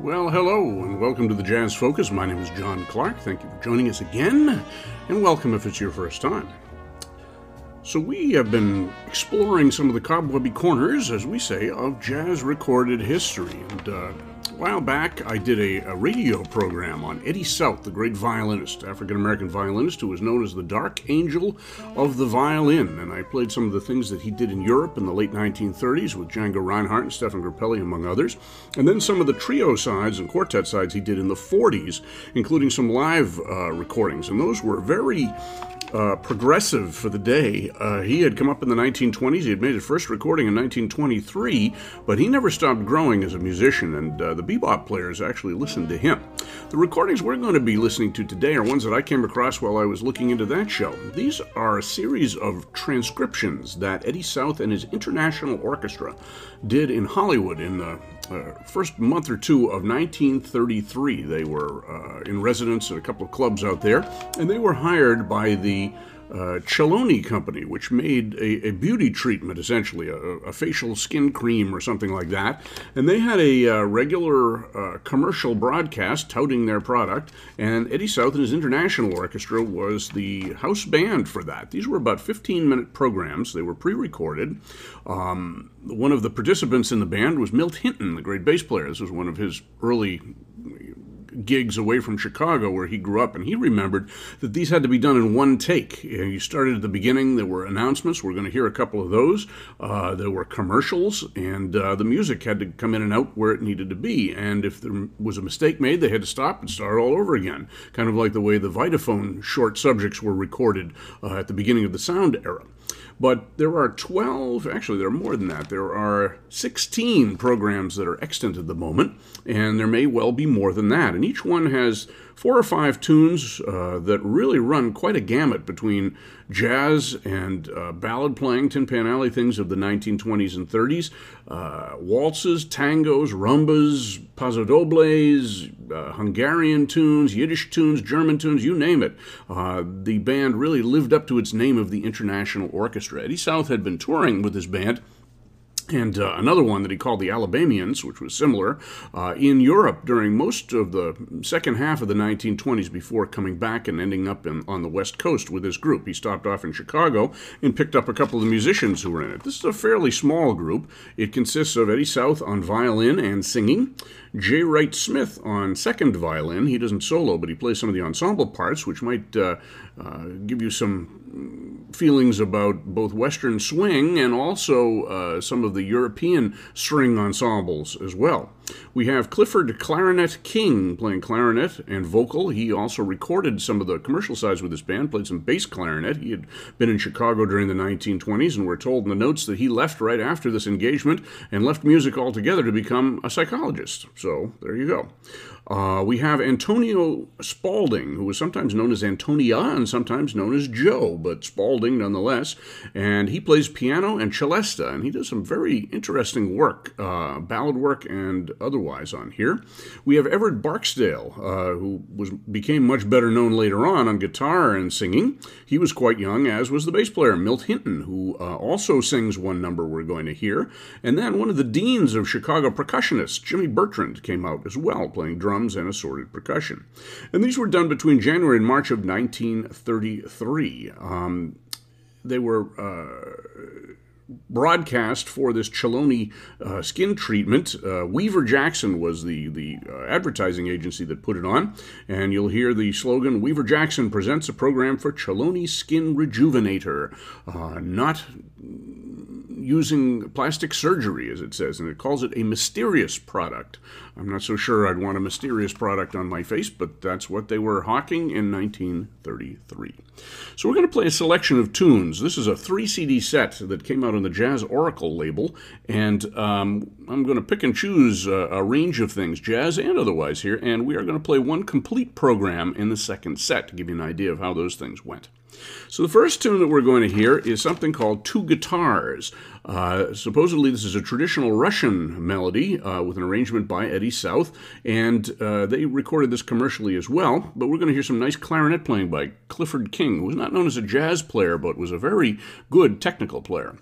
Well, hello, and welcome to the Jazz Focus. My name is John Clark. Thank you for joining us again, and welcome if it's your first time. So, we have been exploring some of the cobwebby corners, as we say, of jazz recorded history. And uh, while back, I did a, a, radio program on Eddie South, the great violinist, African American violinist, who was known as the Dark Angel of the Violin. And I played some of the things that he did in Europe in the late 1930s with Django Reinhardt and Stéphane Grappelli, among others. And then some of the trio sides and quartet sides he did in the 40s, including some live uh, recordings. And those were very uh, progressive for the day. Uh, he had come up in the 1920s. He had made his first recording in 1923, but he never stopped growing as a musician, and uh, the bebop players actually listened to him. The recordings we're going to be listening to today are ones that I came across while I was looking into that show. These are a series of transcriptions that Eddie South and his international orchestra did in Hollywood in the uh, first month or two of 1933. They were uh, in residence at a couple of clubs out there, and they were hired by the uh, Celoni Company, which made a, a beauty treatment, essentially, a, a, facial skin cream or something like that. And they had a uh, regular uh, commercial broadcast touting their product, and Eddie South and his international orchestra was the house band for that. These were about 15 minute programs, they were pre recorded. Um, one of the participants in the band was Milt Hinton, the great bass player. This was one of his early gigs away from Chicago where he grew up, and he remembered that these had to be done in one take. You started at the beginning, there were announcements, we're going to hear a couple of those. Uh, there were commercials, and uh, the music had to come in and out where it needed to be. And if there was a mistake made, they had to stop and start all over again, kind of like the way the Vitaphone short subjects were recorded uh, at the beginning of the sound era. But there are 12, actually, there are more than that. There are 16 programs that are extant at the moment, and there may well be more than that. And each one has four or five tunes uh, that really run quite a gamut between jazz and uh, ballad playing, Tin Pan Alley things of the 1920s and 30s, uh, waltzes, tangos, rumbas, pasodobles, uh, Hungarian tunes, Yiddish tunes, German tunes, you name it. Uh, the band really lived up to its name of the International Orchestra. Eddie South had been touring with his band and uh, another one that he called the Alabamians, which was similar, uh, in Europe during most of the second half of the 1920s before coming back and ending up in, on the West Coast with his group. He stopped off in Chicago and picked up a couple of the musicians who were in it. This is a fairly small group. It consists of Eddie South on violin and singing, J. Wright Smith on second violin. He doesn't solo, but he plays some of the ensemble parts, which might uh, uh, give you some feelings about both Western swing and also uh, some of the European string ensembles as well. We have Clifford Clarinet King playing clarinet and vocal. He also recorded some of the commercial sides with his band, played some bass clarinet. He had been in Chicago during the 1920s, and we're told in the notes that he left right after this engagement and left music altogether to become a psychologist. So there you go. Uh, we have Antonio Spaulding, who was sometimes known as Antonia and sometimes known as Joe, but Spaulding nonetheless. And he plays piano and celesta, and he does some very interesting work, uh, ballad work and otherwise on here. We have Everett Barksdale, uh, who was became much better known later on on guitar and singing. He was quite young, as was the bass player Milt Hinton, who uh, also sings one number we're going to hear. And then one of the deans of Chicago percussionists, Jimmy Bertrand, came out as well, playing drums drums and assorted percussion. And these were done between January and March of 1933. Um, they were. Uh, broadcast for this Celoni uh, skin treatment. Uh, Weaver Jackson was the the uh, advertising agency that put it on, and you'll hear the slogan: "Weaver Jackson presents a program for Celoni Skin Rejuvenator." Uh, not using plastic surgery, as it says, and it calls it a mysterious product. I'm not so sure I'd want a mysterious product on my face, but that's what they were hawking in 1933. So we're going to play a selection of tunes. This is a three CD set that came out on the Jazz Oracle label, and um, I'm going to pick and choose a, a range of things, jazz and otherwise, here, and we are going to play one complete program in the second set to give you an idea of how those things went. So the first tune that we're going to hear is something called Two Guitars. Uh, supposedly, this is a traditional Russian melody uh, with an arrangement by Eddie South, and uh, they recorded this commercially as well. But we're going to hear some nice clarinet playing by Clifford King, who was not known as a jazz player, but was a very good technical player.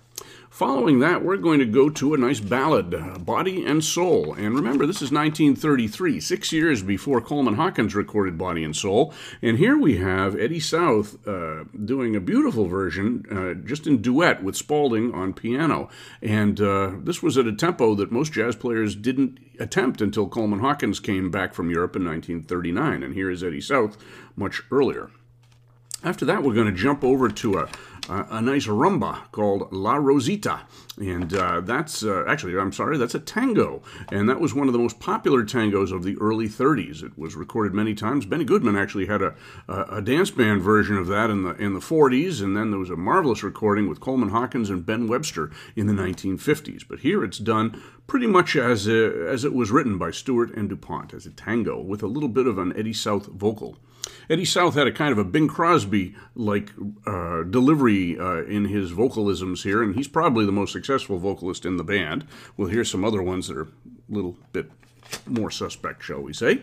Following that, we're going to go to a nice ballad, uh, Body and Soul. And remember, this is 1933, six years before Coleman Hawkins recorded Body and Soul. And here we have Eddie South uh, doing a beautiful version, uh, just in duet with Spaulding on piano. And uh, this was at a tempo that most jazz players didn't attempt until Coleman Hawkins came back from Europe in 1939. And here is Eddie South much earlier. After that, we're going to jump over to a, a, nice rumba called La Rosita. And uh, that's uh, actually, I'm sorry, that's a tango. And that was one of the most popular tangos of the early 30s. It was recorded many times. Benny Goodman actually had a, a, a dance band version of that in the, in the 40s. And then there was a marvelous recording with Coleman Hawkins and Ben Webster in the 1950s. But here it's done pretty much as, a, as it was written by Stuart and DuPont, as a tango, with a little bit of an Eddie South vocal. Eddie South had a kind of a Bing Crosby like uh, delivery uh, in his vocalisms here, and he's probably the most successful vocalist in the band. We'll hear some other ones that are a little bit more suspect, shall we say.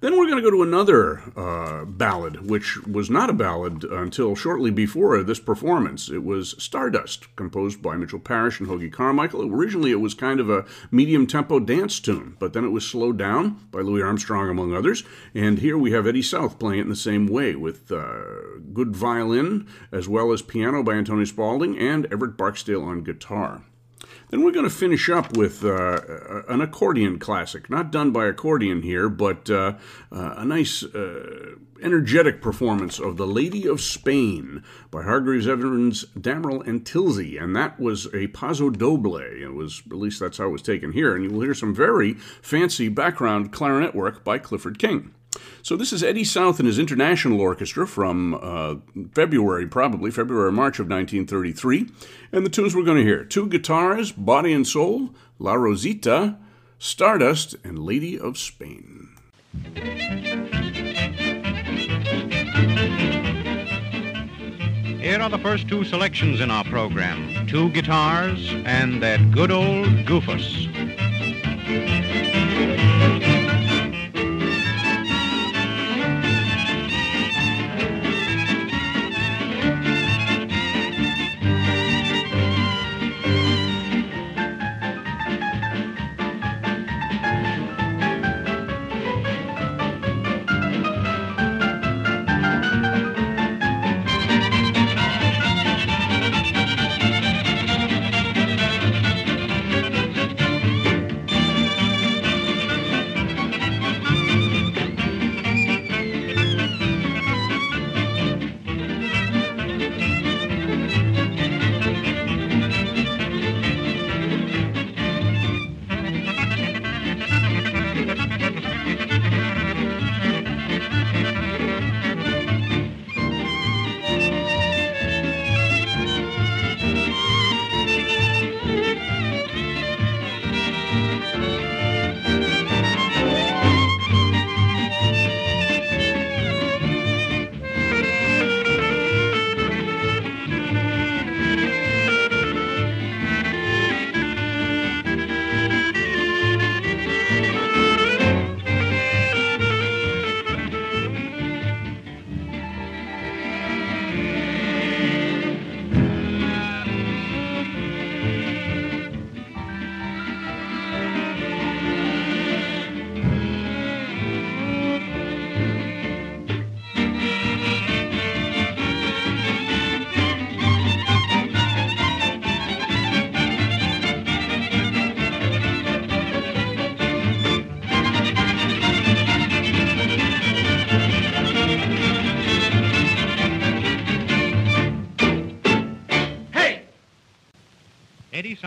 Then we're going to go to another uh, ballad, which was not a ballad until shortly before this performance. It was Stardust, composed by Mitchell Parish and Hoagy Carmichael. Originally, it was kind of a medium tempo dance tune, but then it was slowed down by Louis Armstrong, among others. And here we have Eddie South playing it in the same way with uh, good violin, as well as piano by Antonio Spaulding and Everett Barksdale on guitar. Then we're going to finish up with uh, an accordion classic, not done by accordion here, but uh, uh, a nice, uh, energetic performance of The Lady of Spain by Hargreaves Evans, Damerell, and Tilsley. And that was a Paso Doble. It was, at least that's how it was taken here. And you will hear some very fancy background clarinet work by Clifford King. So this is Eddie South and his international orchestra from uh, February, probably February March of 1933, and the tunes we're going to hear: two guitars, Body and Soul, La Rosita, Stardust, and Lady of Spain. Here are the first two selections in our program two guitars and that good old goofus.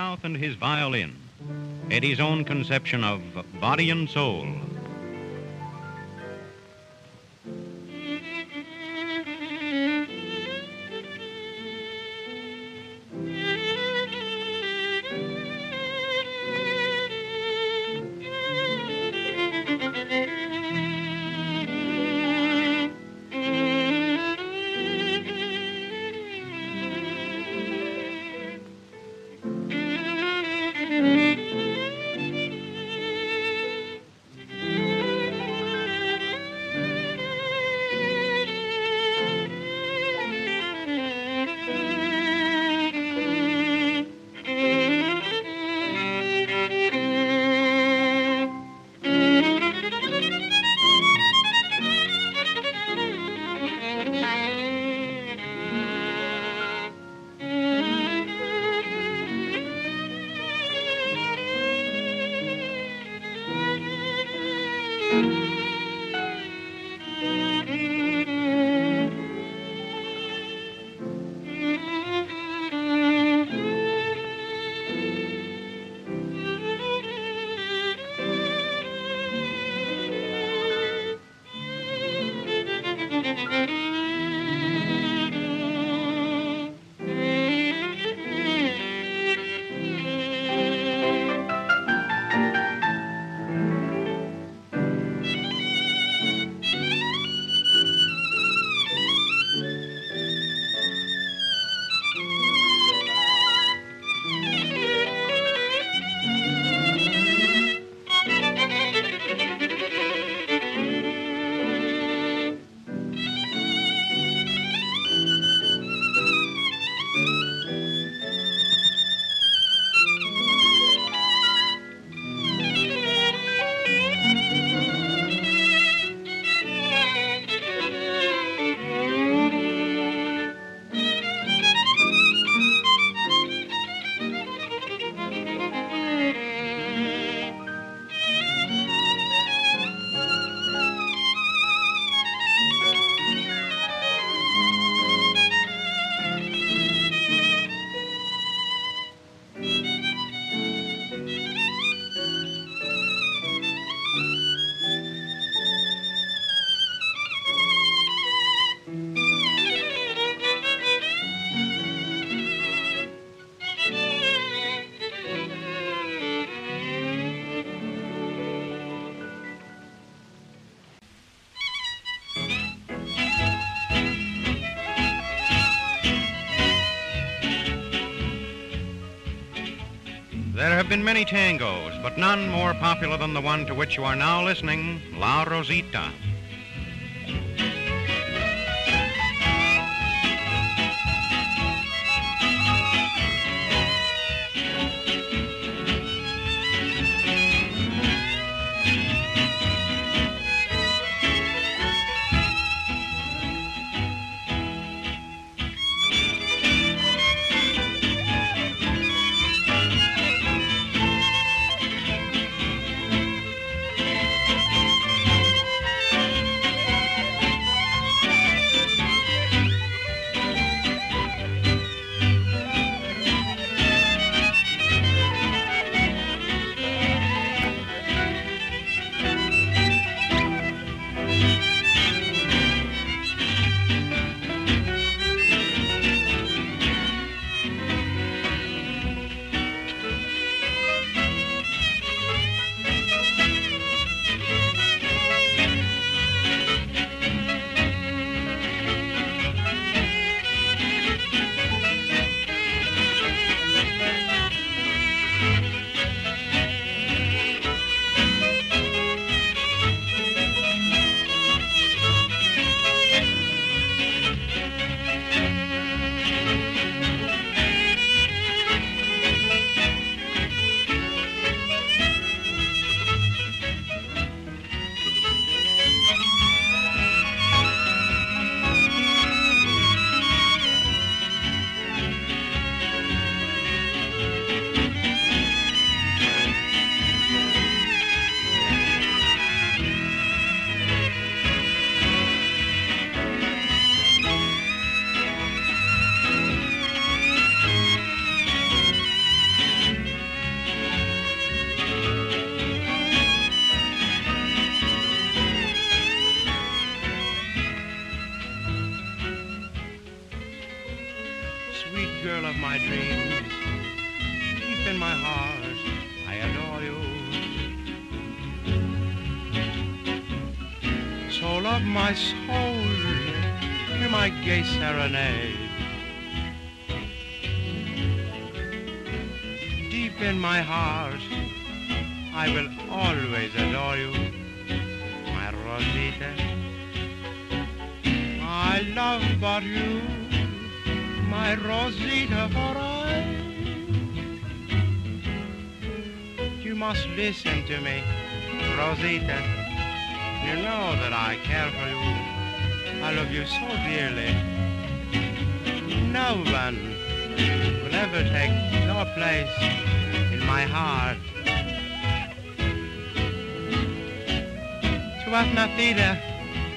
And his violin. Eddie's own conception of body and soul. been many tangos, but none more popular than the one to which you are now listening, La Rosita.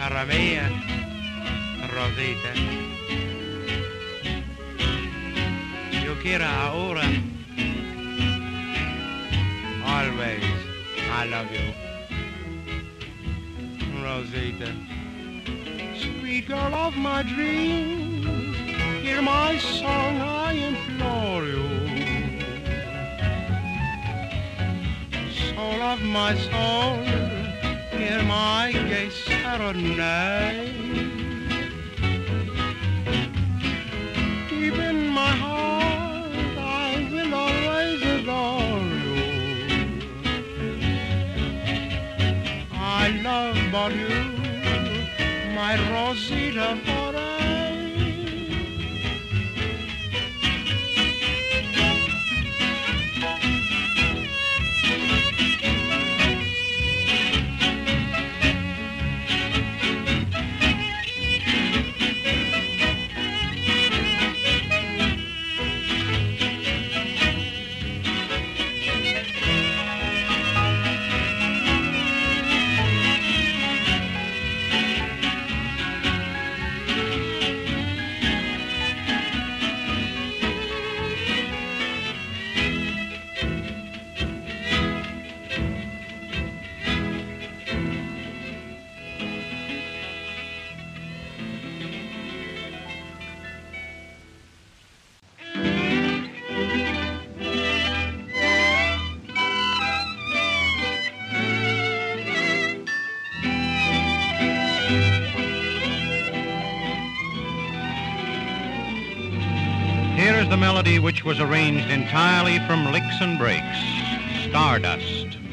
Para mí, Rosita. Yo quiero ahora, always, I love you, Rosita. Sweet girl of my dreams, hear my song, I implore you. Soul of my soul, my gay serenade. Deep in my heart, I will always adore you. I love but you, my Rosita Foray. Melody which was arranged entirely from licks and breaks Stardust.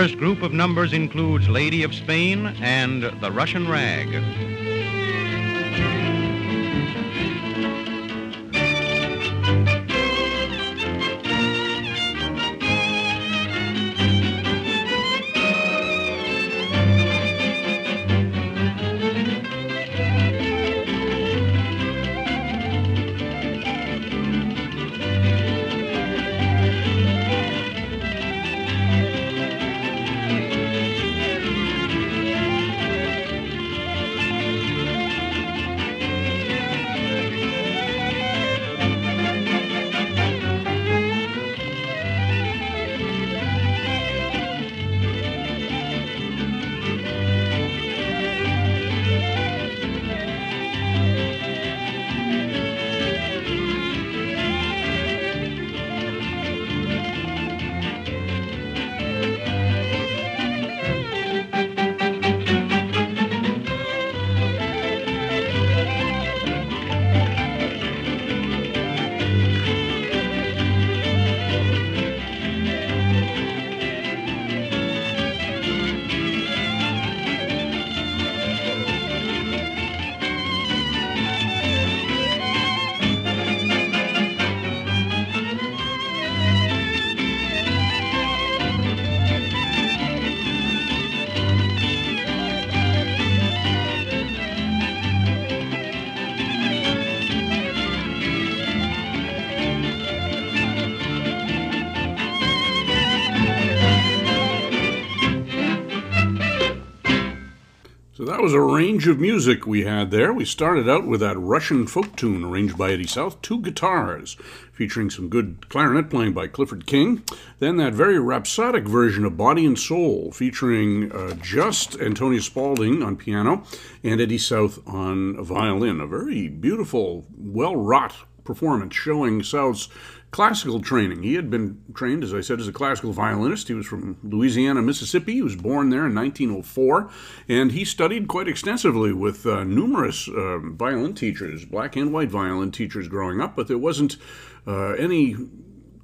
First group of numbers includes Lady of Spain and The Russian Rag. So that was a range of music we had there. We started out with that Russian folk tune arranged by Eddie South, two guitars, featuring some good clarinet playing by Clifford King. Then that very rhapsodic version of Body and Soul, featuring uh, just Antonia Spaulding on piano and Eddie South on violin. A very beautiful, well wrought performance showing South's classical training. He had been trained, as I said, as a classical violinist. He was from Louisiana, Mississippi. He was born there in 1904, and he studied quite extensively with uh, numerous uh, violin teachers, black and white violin teachers growing up, but there wasn't uh, any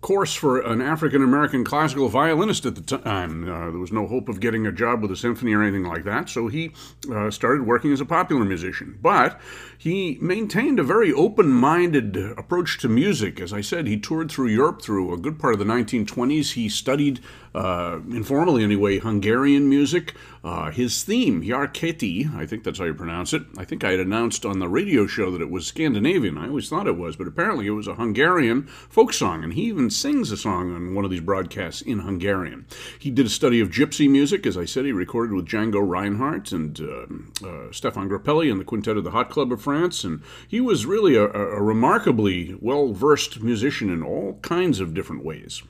course for an African American classical violinist at the time. Uh, there was no hope of getting a job with a symphony or anything like that, so he uh, started working as a popular musician. But he maintained a very open minded approach to music. As I said, he toured through Europe through a good part of the 1920s. He studied, uh, informally anyway, Hungarian music. Uh, his theme, Járketi, I think that's how you pronounce it. I think I had announced on the radio show that it was Scandinavian. I always thought it was, but apparently it was a Hungarian folk song, and he even sings a song on one of these broadcasts in Hungarian. He did a study of gypsy music. As I said, he recorded with Django Reinhardt and uh, uh, Stéphane Grappelli and the Quintet of the Hot Club of France, and he was really a, a remarkably well versed musician in all kinds of different ways.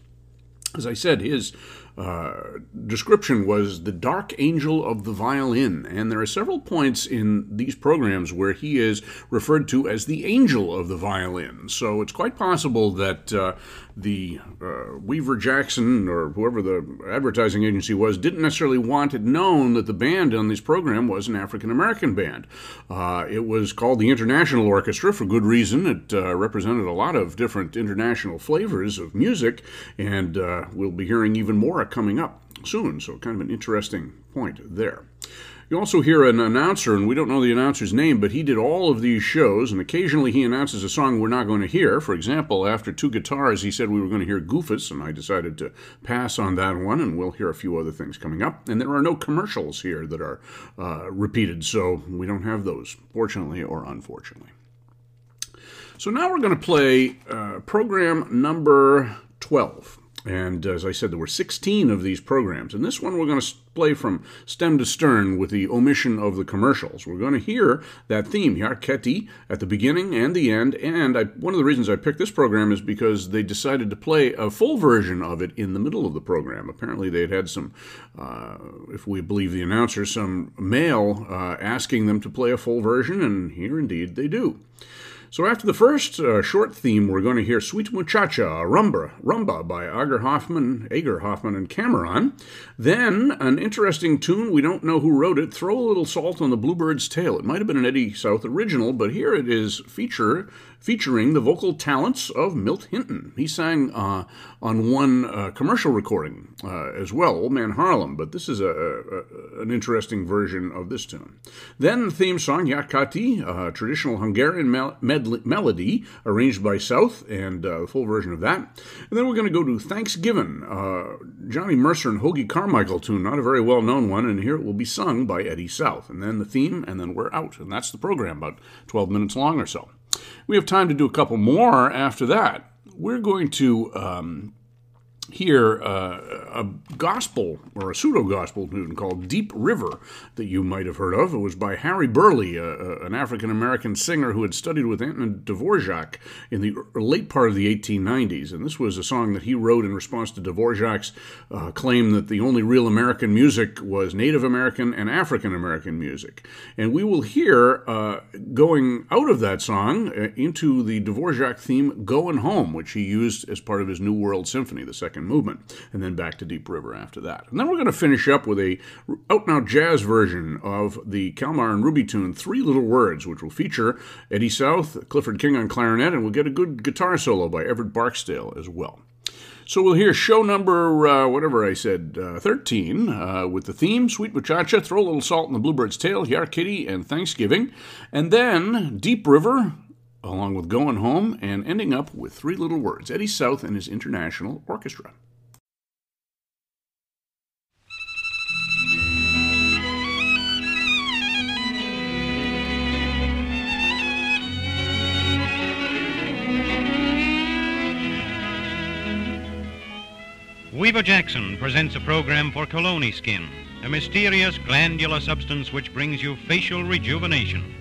As I said, his uh, description was the dark angel of the violin, and there are several points in these programs where he is referred to as the angel of the violin. So it's quite possible that uh, the uh, Weaver Jackson or whoever the advertising agency was didn't necessarily want it known that the band on this program was an African American band. Uh, it was called the International Orchestra for good reason. It uh, represented a lot of different international flavors of music, and uh, we'll be hearing even more coming up soon. So, kind of an interesting point there. You also hear an announcer, and we don't know the announcer's name, but he did all of these shows, and occasionally he announces a song we're not going to hear. For example, after two guitars, he said we were going to hear Goofus, and I decided to pass on that one, and we'll hear a few other things coming up. And there are no commercials here that are uh, repeated, so we don't have those, fortunately or unfortunately. So now we're going to play uh, program number 12. And as I said, there were 16 of these programs. And this one we're going to play from stem to stern with the omission of the commercials. We're going to hear that theme, Járketi, at the beginning and the end. And I, one of the reasons I picked this program is because they decided to play a full version of it in the middle of the program. Apparently, they had had some, uh, if we believe the announcer, some mail uh, asking them to play a full version, and here indeed they do. So after the first uh, short theme, we're going to hear Sweet Muchacha, Rumba, Rumba by Ager Hoffman, Ager Hoffman and Cameron. Then an interesting tune, we don't know who wrote it, Throw a Little Salt on the Bluebird's Tail. It might have been an Eddie South original, but here it is feature featuring the vocal talents of Milt Hinton. He sang uh, on one uh, commercial recording uh, as well, Old Man Harlem, but this is a, a, an interesting version of this tune. Then the theme song, Yakati, a traditional Hungarian melody arranged by South, and uh, the full version of that. And then we're going to go to Thanksgiving, uh, Johnny Mercer and Hoagy Carmichael tune, not a very well known one, and here it will be sung by Eddie South. And then the theme, and then we're out. And that's the program, about 12 minutes long or so. We have time to do a couple more after that. We're going to um, hear uh, a gospel or a pseudo gospel tune called Deep River that you might have heard of. It was by Harry Burleigh, an African American singer who had studied with Anton Dvorak in the late part of the 1890s. And this was a song that he wrote in response to Dvorak's uh, claim that the only real American music was Native American and African American music. And we will hear uh, going out of that song uh, into the Dvorak theme Going Home, which he used as part of his New World Symphony, the second movement, and then back to Deep River after that. And then we're going to finish up with a out and out jazz version of the Kalmar and Ruby tune, Three Little Words, which will feature Eddie South, Clifford King on clarinet, and we'll get a good guitar solo by Everett Barksdale as well. So we'll hear show number, uh, whatever I said, uh, 13, uh, with the theme Sweet Muchacha, Throw a Little Salt in the Bluebird's Tail, Yar Kitty, and Thanksgiving. And then Deep River, along with Going Home, and ending up with Three Little Words Eddie South and his International Orchestra. Weaver Jackson presents a program for Colony Skin, a mysterious glandular substance which brings you facial rejuvenation.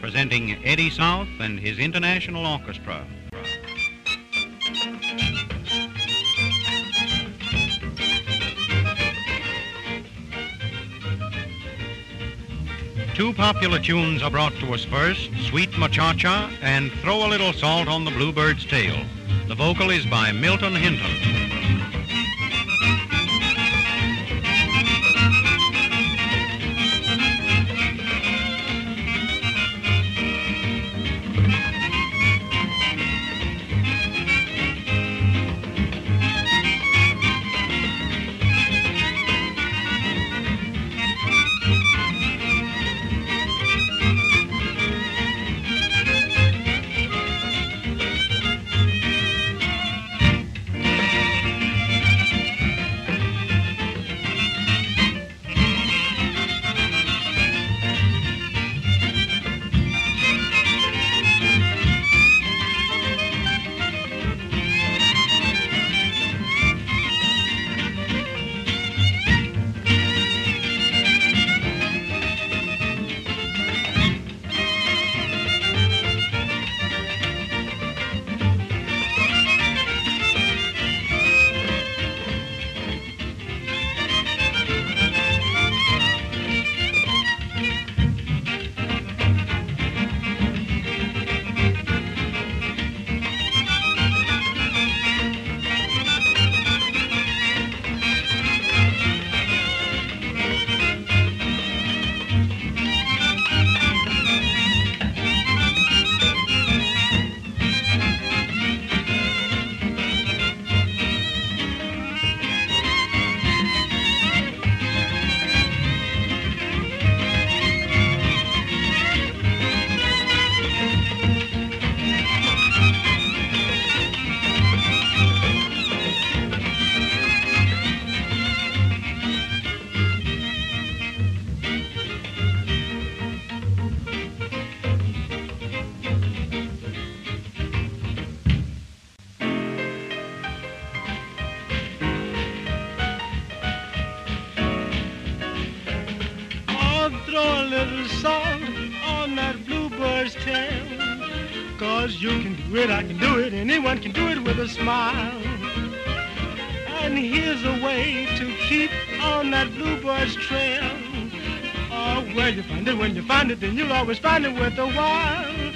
Presenting Eddie South and his International Orchestra. Two popular tunes are brought to us first Sweet Muchacha and Throw a Little Salt on the Bluebird's Tail. The vocal is by Milton Hinton. Find it, then you'll always find it with a while.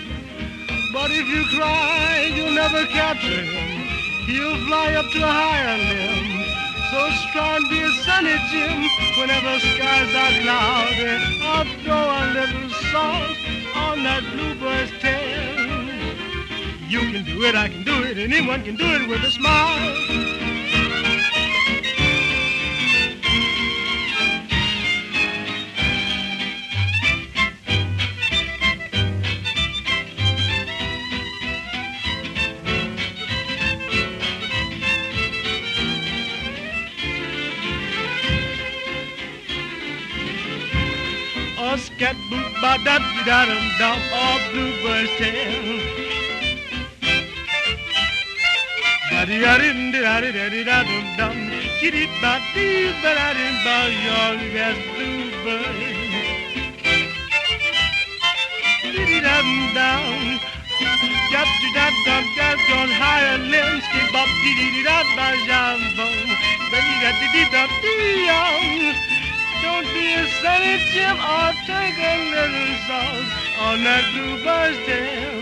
But if you cry, you'll never capture him. He'll fly up to a higher limb. So strong, be a sunny Jim. Whenever skies are cloudy, I'll throw a little salt on that bluebird's tail. You can do it, I can do it, anyone can do it with a smile. A scat boot ba da da dum dum or bluebird's tail. Da di da di da di da di da dum dum. Kitty ba dee ba da di ba your yes bluebird. Dee da dum dum. Dap di da dum dap on higher limbs. Skip bop dee dee da ba jambon. Da di da di da dee don't be a sunny Jim or take a little salt on that bluebird's tail.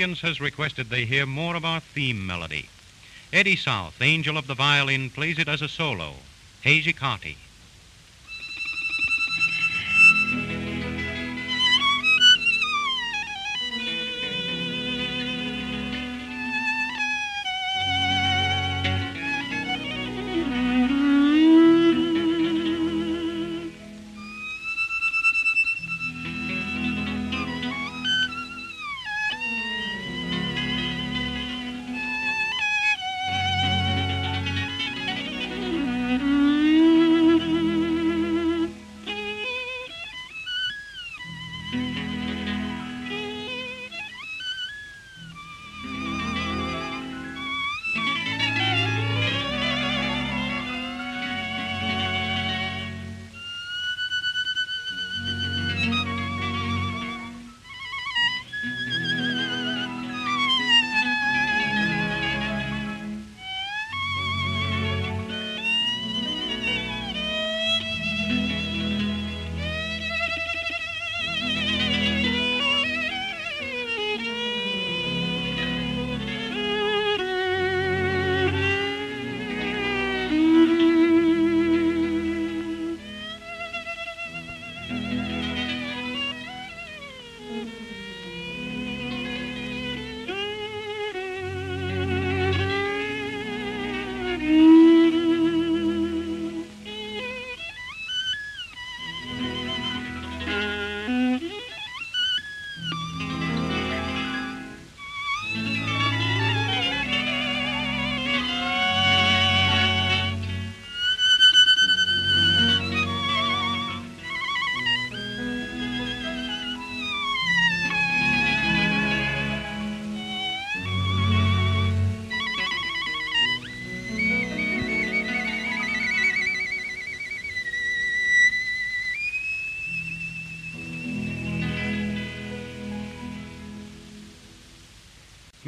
Audience has requested they hear more of our theme melody. Eddie South, Angel of the Violin, plays it as a solo. Hejre Kati.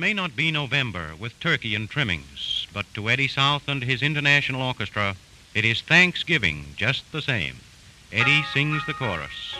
May not be November with turkey and trimmings, but to Eddie South and his international orchestra, it is Thanksgiving just the same. Eddie sings the chorus.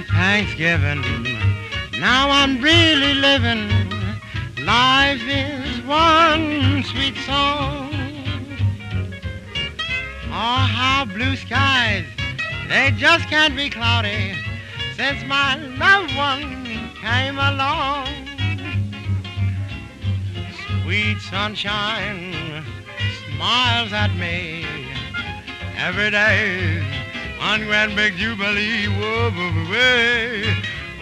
Thanksgiving. Now I'm really living. Life is one sweet song. Oh, how blue skies, they just can't be cloudy since my loved one came along. Sweet sunshine smiles at me every day on Grand Big Jubilee. Whoa, whoa, whoa.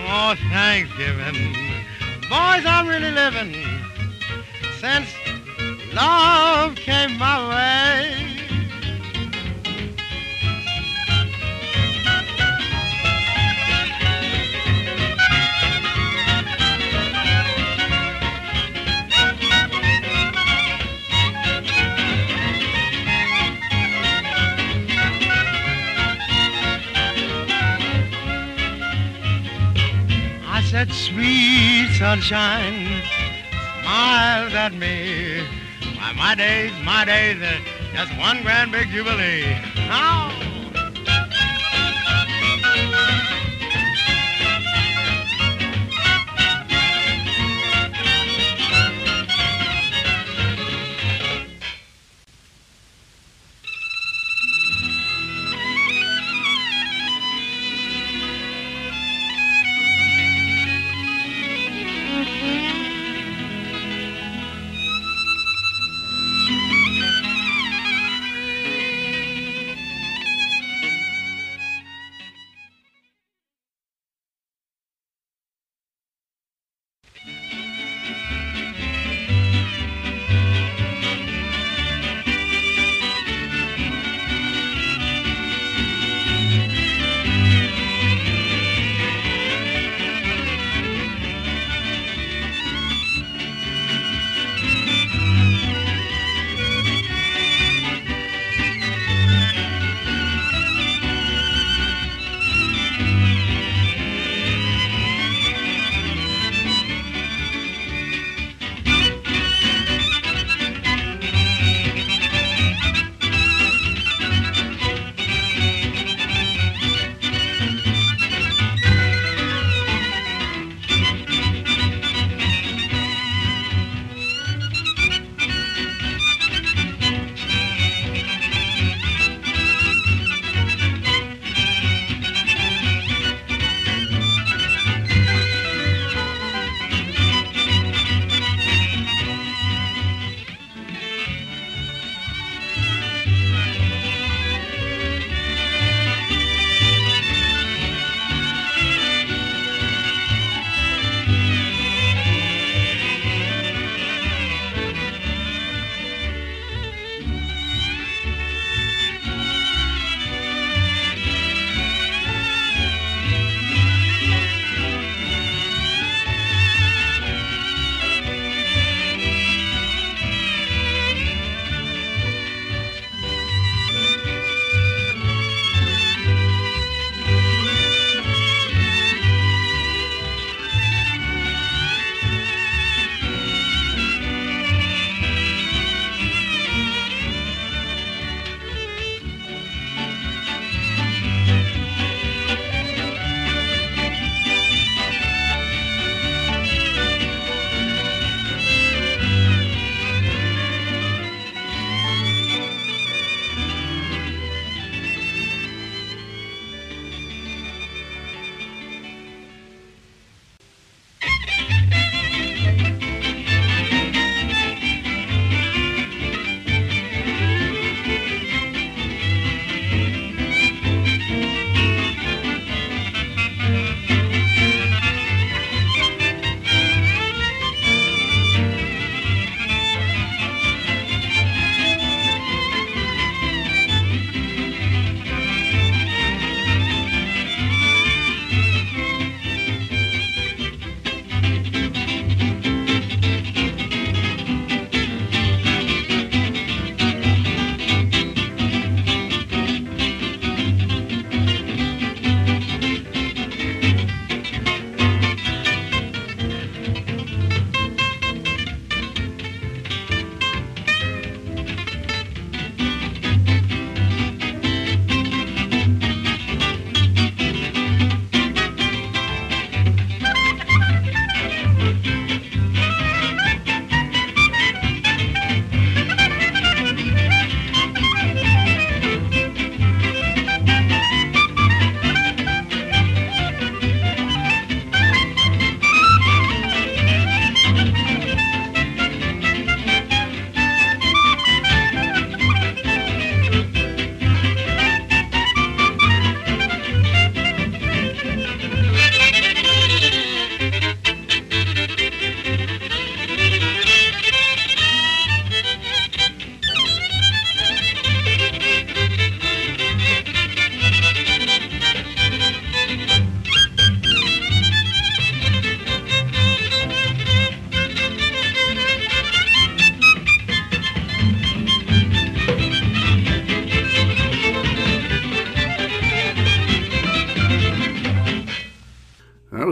Oh, Thanksgiving. Boys, I'm really living since love came my way. Said, sweet sunshine, smiles at me. Why, my days, my days, uh, just one grand big jubilee. Oh.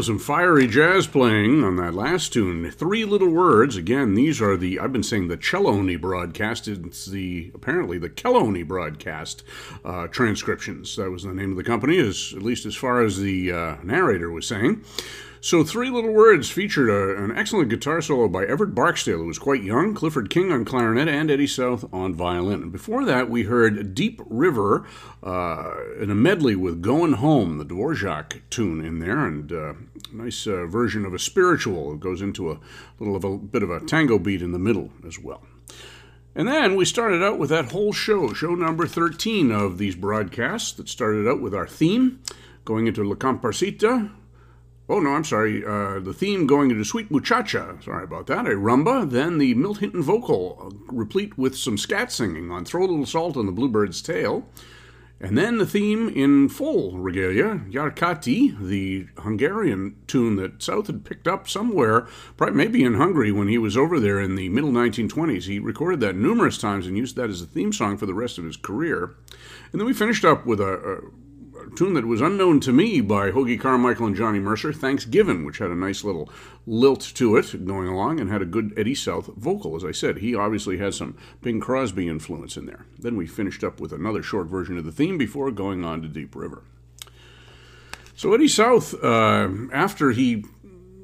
Some fiery jazz playing on that last tune. Three little words. Again, these are the I've been saying the Celloni broadcast. It's the apparently the Kelloni broadcast uh, transcriptions. That was the name of the company, as at least as far as the uh, narrator was saying. So, Three Little Words featured a, an excellent guitar solo by Everett Barksdale, who was quite young, Clifford King on clarinet, and Eddie South on violin. And before that, we heard Deep River uh, in a medley with Going Home, the Dvorak tune in there, and uh, nice uh, version of a spiritual. It goes into a little of a bit of a tango beat in the middle as well. And then we started out with that whole show, show number 13 of these broadcasts, that started out with our theme, going into La Cumparsita, Oh, no, I'm sorry. Uh, the theme going into Sweet Muchacha. Sorry about that. A rumba. Then the Milt Hinton vocal, uh, replete with some scat singing on Throw a Little Salt on the Bluebird's Tail. And then the theme in full regalia, Hejre Kati, the Hungarian tune that South had picked up somewhere, probably maybe in Hungary when he was over there in the middle 1920s. He recorded that numerous times and used that as a theme song for the rest of his career. And then we finished up with a, a tune that was unknown to me by Hoagy Carmichael and Johnny Mercer, Thanksgiving, which had a nice little lilt to it going along and had a good Eddie South vocal. As I said, he obviously has some Bing Crosby influence in there. Then we finished up with another short version of the theme before going on to Deep River. So Eddie South, uh, after he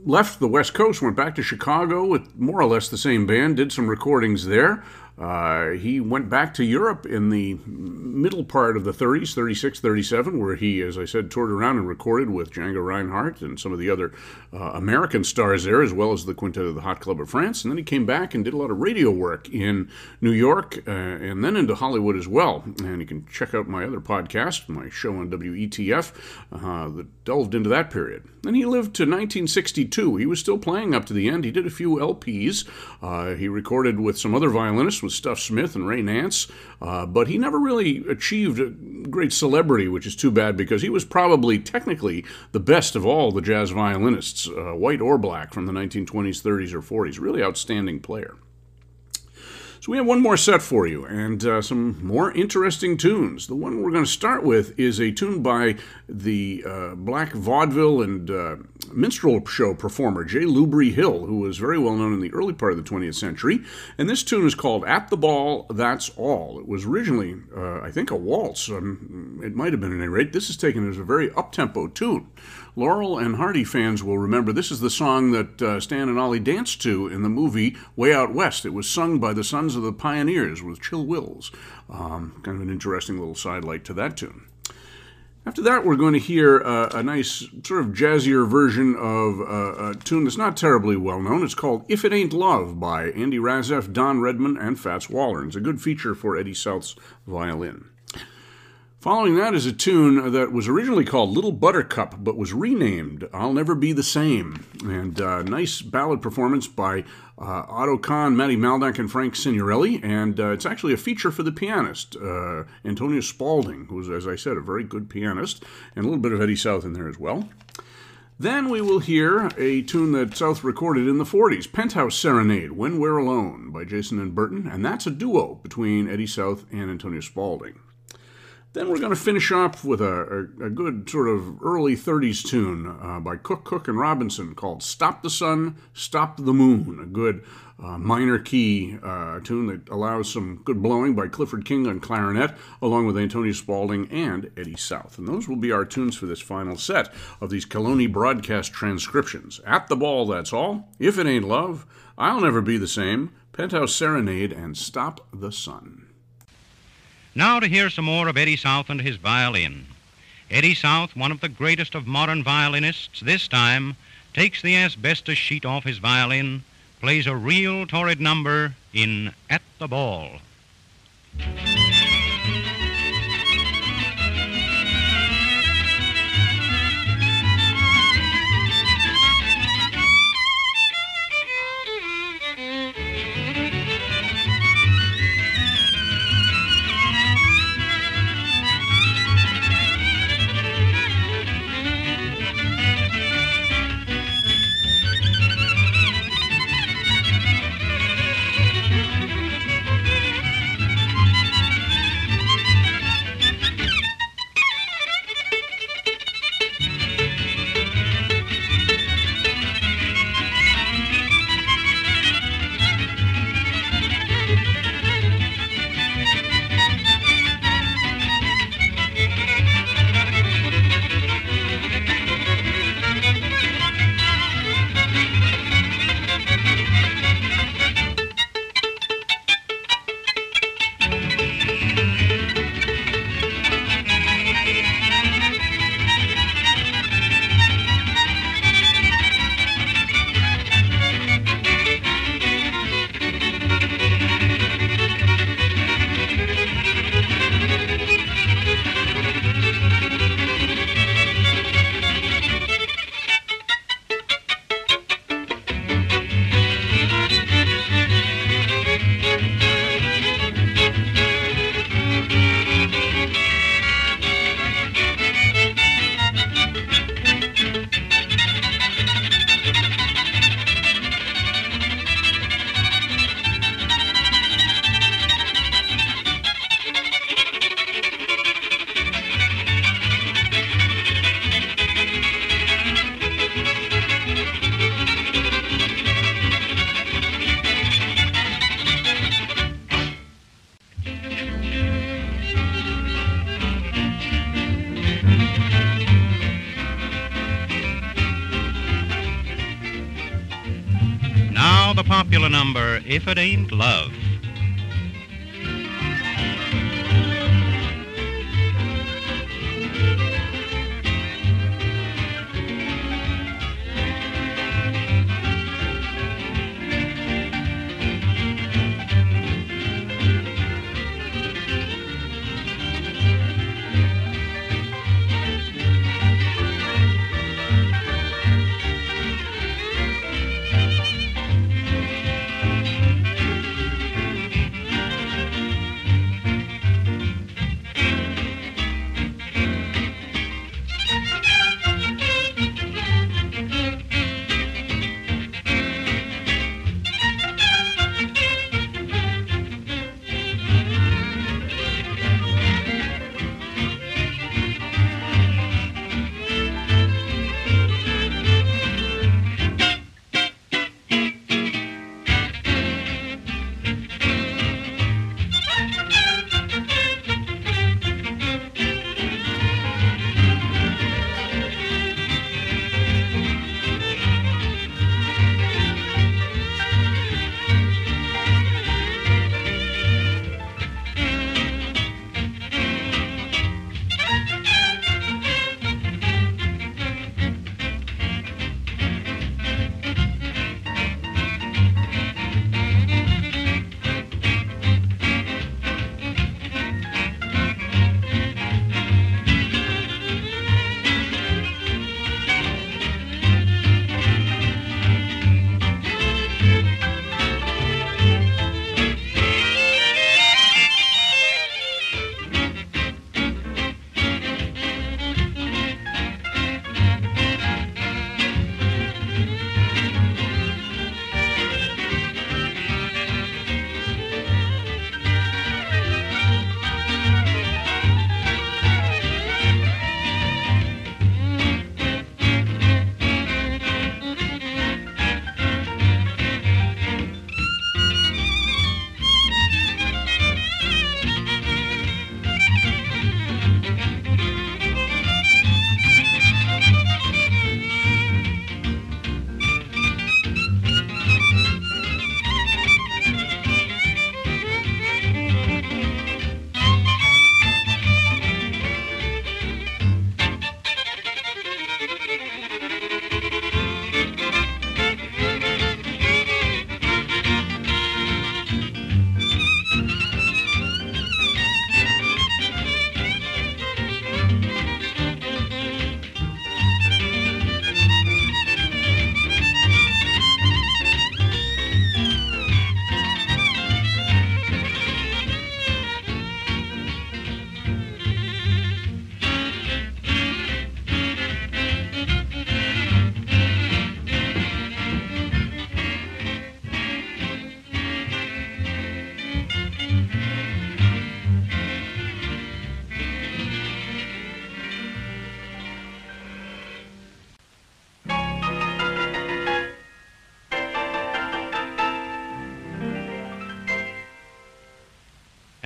left the West Coast, went back to Chicago with more or less the same band, did some recordings there. Uh, he went back to Europe in the middle part of the 30s, 36, 37, where he, as I said, toured around and recorded with Django Reinhardt and some of the other uh, American stars there, as well as the Quintet of the Hot Club of France. And then he came back and did a lot of radio work in New York uh, and then into Hollywood as well. And you can check out my other podcast, my show on WETF, uh, that delved into that period. Then he lived to 1962. He was still playing up to the end. He did a few LPs. Uh, he recorded with some other violinists with Stuff Smith and Ray Nance, uh, but he never really achieved great celebrity, which is too bad because he was probably technically the best of all the jazz violinists, uh, white or black, from the 1920s, 30s, or 40s. Really outstanding player. So we have one more set for you and uh, some more interesting tunes. The one we're going to start with is a tune by the uh, black vaudeville and uh, minstrel show performer J. Leubrie Hill, who was very well known in the early part of the 20th century. And this tune is called At the Ball, That's All. It was originally, uh, I think, a waltz. Um, it might have been at any rate. This is taken as a very up-tempo tune. Laurel and Hardy fans will remember this is the song that uh, Stan and Ollie danced to in the movie Way Out West. It was sung by the Sons of the Pioneers with Chill Wills. Um, kind of an interesting little sidelight to that tune. After that, we're going to hear uh, a nice, sort of jazzier version of uh, a tune that's not terribly well known. It's called If It Ain't Love by Andy Razaf, Don Redman, and Fats Waller. It's a good feature for Eddie South's violin. Following that is a tune that was originally called Little Buttercup, but was renamed I'll Never Be the Same. And uh, nice ballad performance by uh, Otto Kahn, Matty Malneck, and Frank Signorelli. And uh, it's actually a feature for the pianist, uh, Antonio Spaulding, who's, as I said, a very good pianist, and a little bit of Eddie South in there as well. Then we will hear a tune that South recorded in the 40s, Penthouse Serenade, When We're Alone, by Jason and Burton, and that's a duo between Eddie South and Antonio Spaulding. Then we're going to finish off with a, a, a, good sort of early 30s tune uh, by Cook, Cook, and Robinson called Stop the Sun, Stop the Moon, a good uh, minor key uh, tune that allows some good blowing by Clifford King on clarinet, along with Antonio Spaulding and Eddie South. And those will be our tunes for this final set of these Kelloni broadcast transcriptions. At the ball, that's all. If it ain't love, I'll never be the same. Penthouse Serenade and Stop the Sun. Now to hear some more of Eddie South and his violin. Eddie South, one of the greatest of modern violinists, this time takes the asbestos sheet off his violin, plays a real torrid number in At the Ball. If It Ain't Love.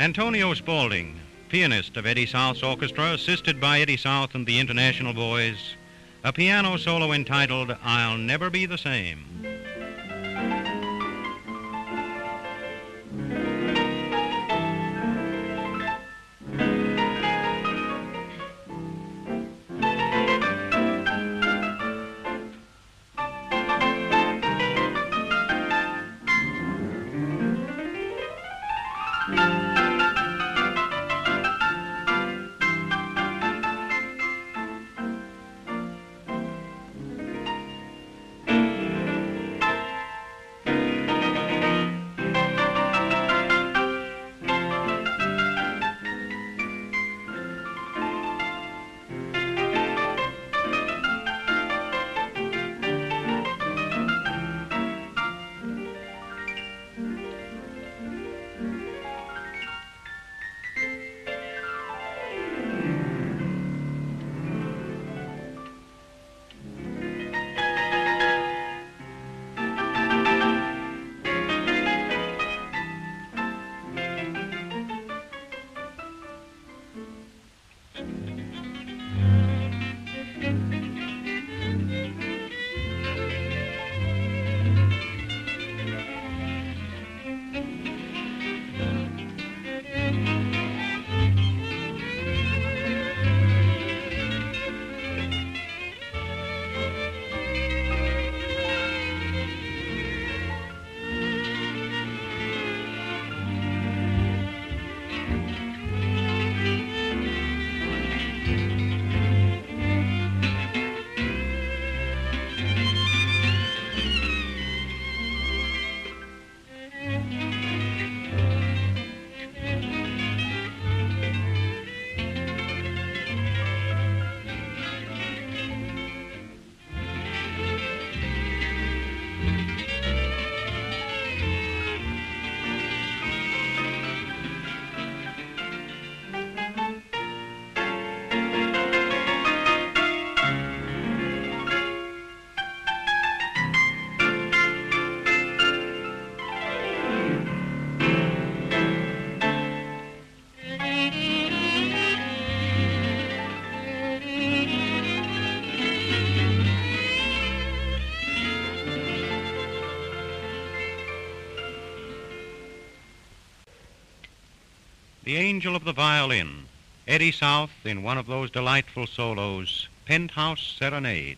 Antonio Spaulding, pianist of Eddie South's orchestra, assisted by Eddie South and the International Boys, a piano solo entitled I'll Never Be the Same. The angel of the violin, Eddie South in one of those delightful solos, Penthouse Serenade.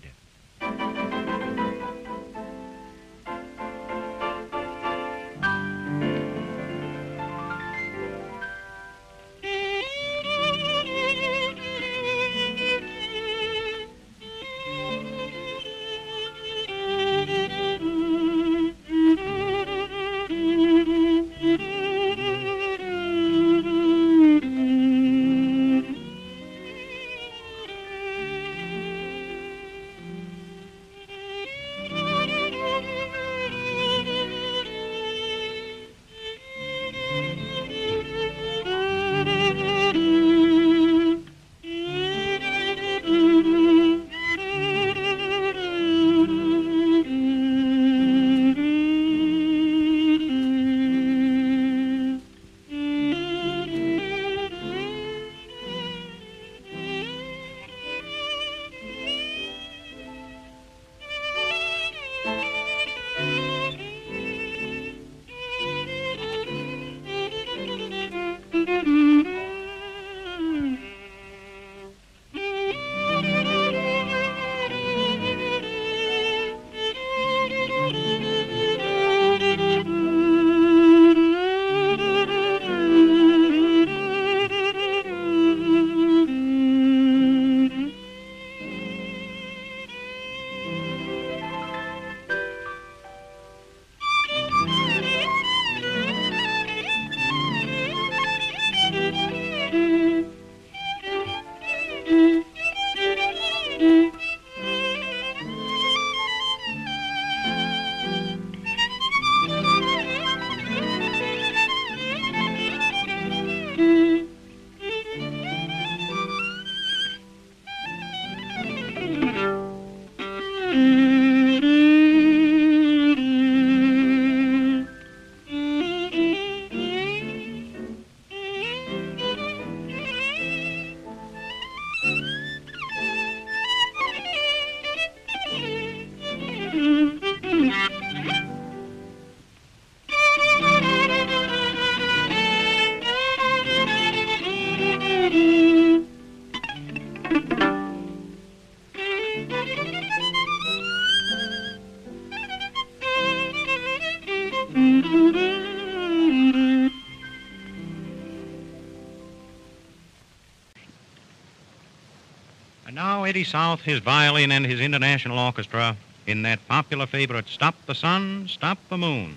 Eddie South, his violin, and his international orchestra in that popular favorite, Stop the Sun, Stop the Moon.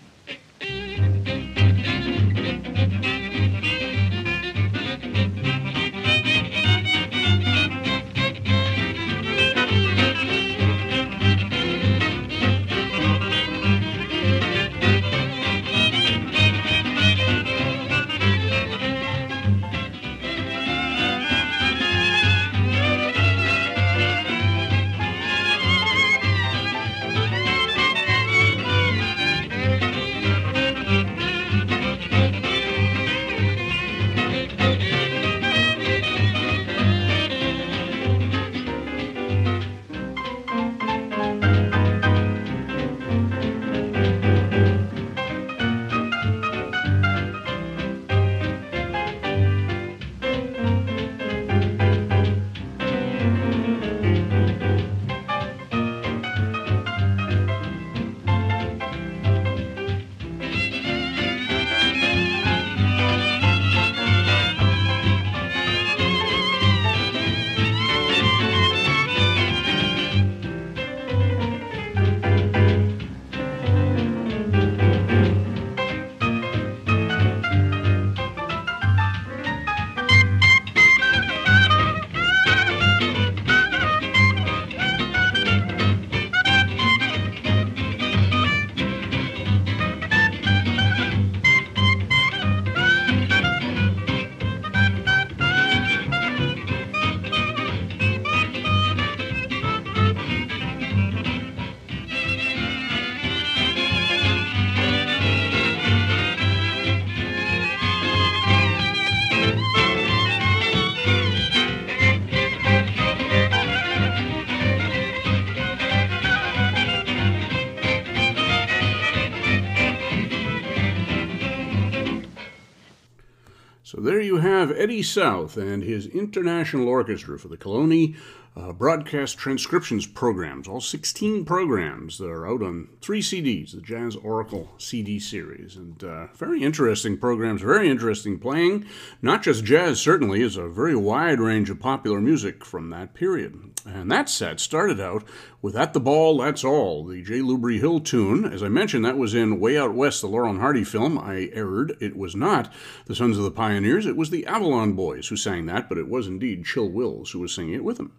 Have Eddie South and his International Orchestra for the Colony uh, broadcast transcriptions programs, all 16 programs that are out on three CDs, the Jazz Oracle CD series. And uh, very interesting programs, very interesting playing. Not just jazz, certainly, is a very wide range of popular music from that period. And that set started out with At the Ball, That's All, the J. Leubrie Hill tune. As I mentioned, that was in Way Out West, the Laurel and Hardy film. I erred. It was not the Sons of the Pioneers, it was the Avalon Boys who sang that, but it was indeed Chill Wills who was singing it with them.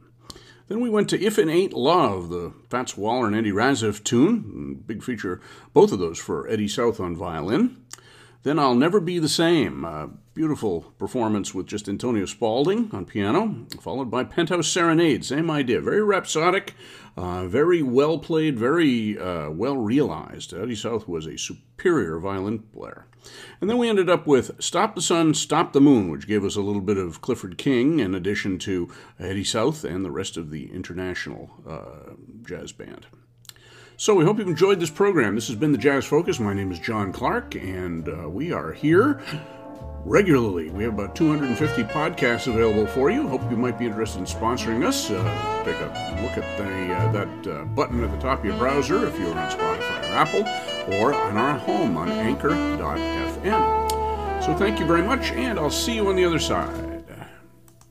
Then we went to If It Ain't Love, the Fats Waller and Eddie Razaf tune. Big feature, both of those for Eddie South on violin. Then I'll Never Be the Same, a beautiful performance with just Antonio Spaulding on piano, followed by Penthouse Serenade, same idea, very rhapsodic, uh, very well played, very uh, well realized. Eddie South was a superior violin player. And then we ended up with Stop the Sun, Stop the Moon, which gave us a little bit of Clifford King in addition to Eddie South and the rest of the international uh, jazz band. So we hope you've enjoyed this program. This has been the Jazz Focus. My name is John Clark, and uh, we are here regularly. We have about 250 podcasts available for you. Hope you might be interested in sponsoring us. Uh, take a look at the, uh, that uh, button at the top of your browser if you're on Spotify or Apple, or on our home on anchor.fm. So thank you very much, and I'll see you on the other side.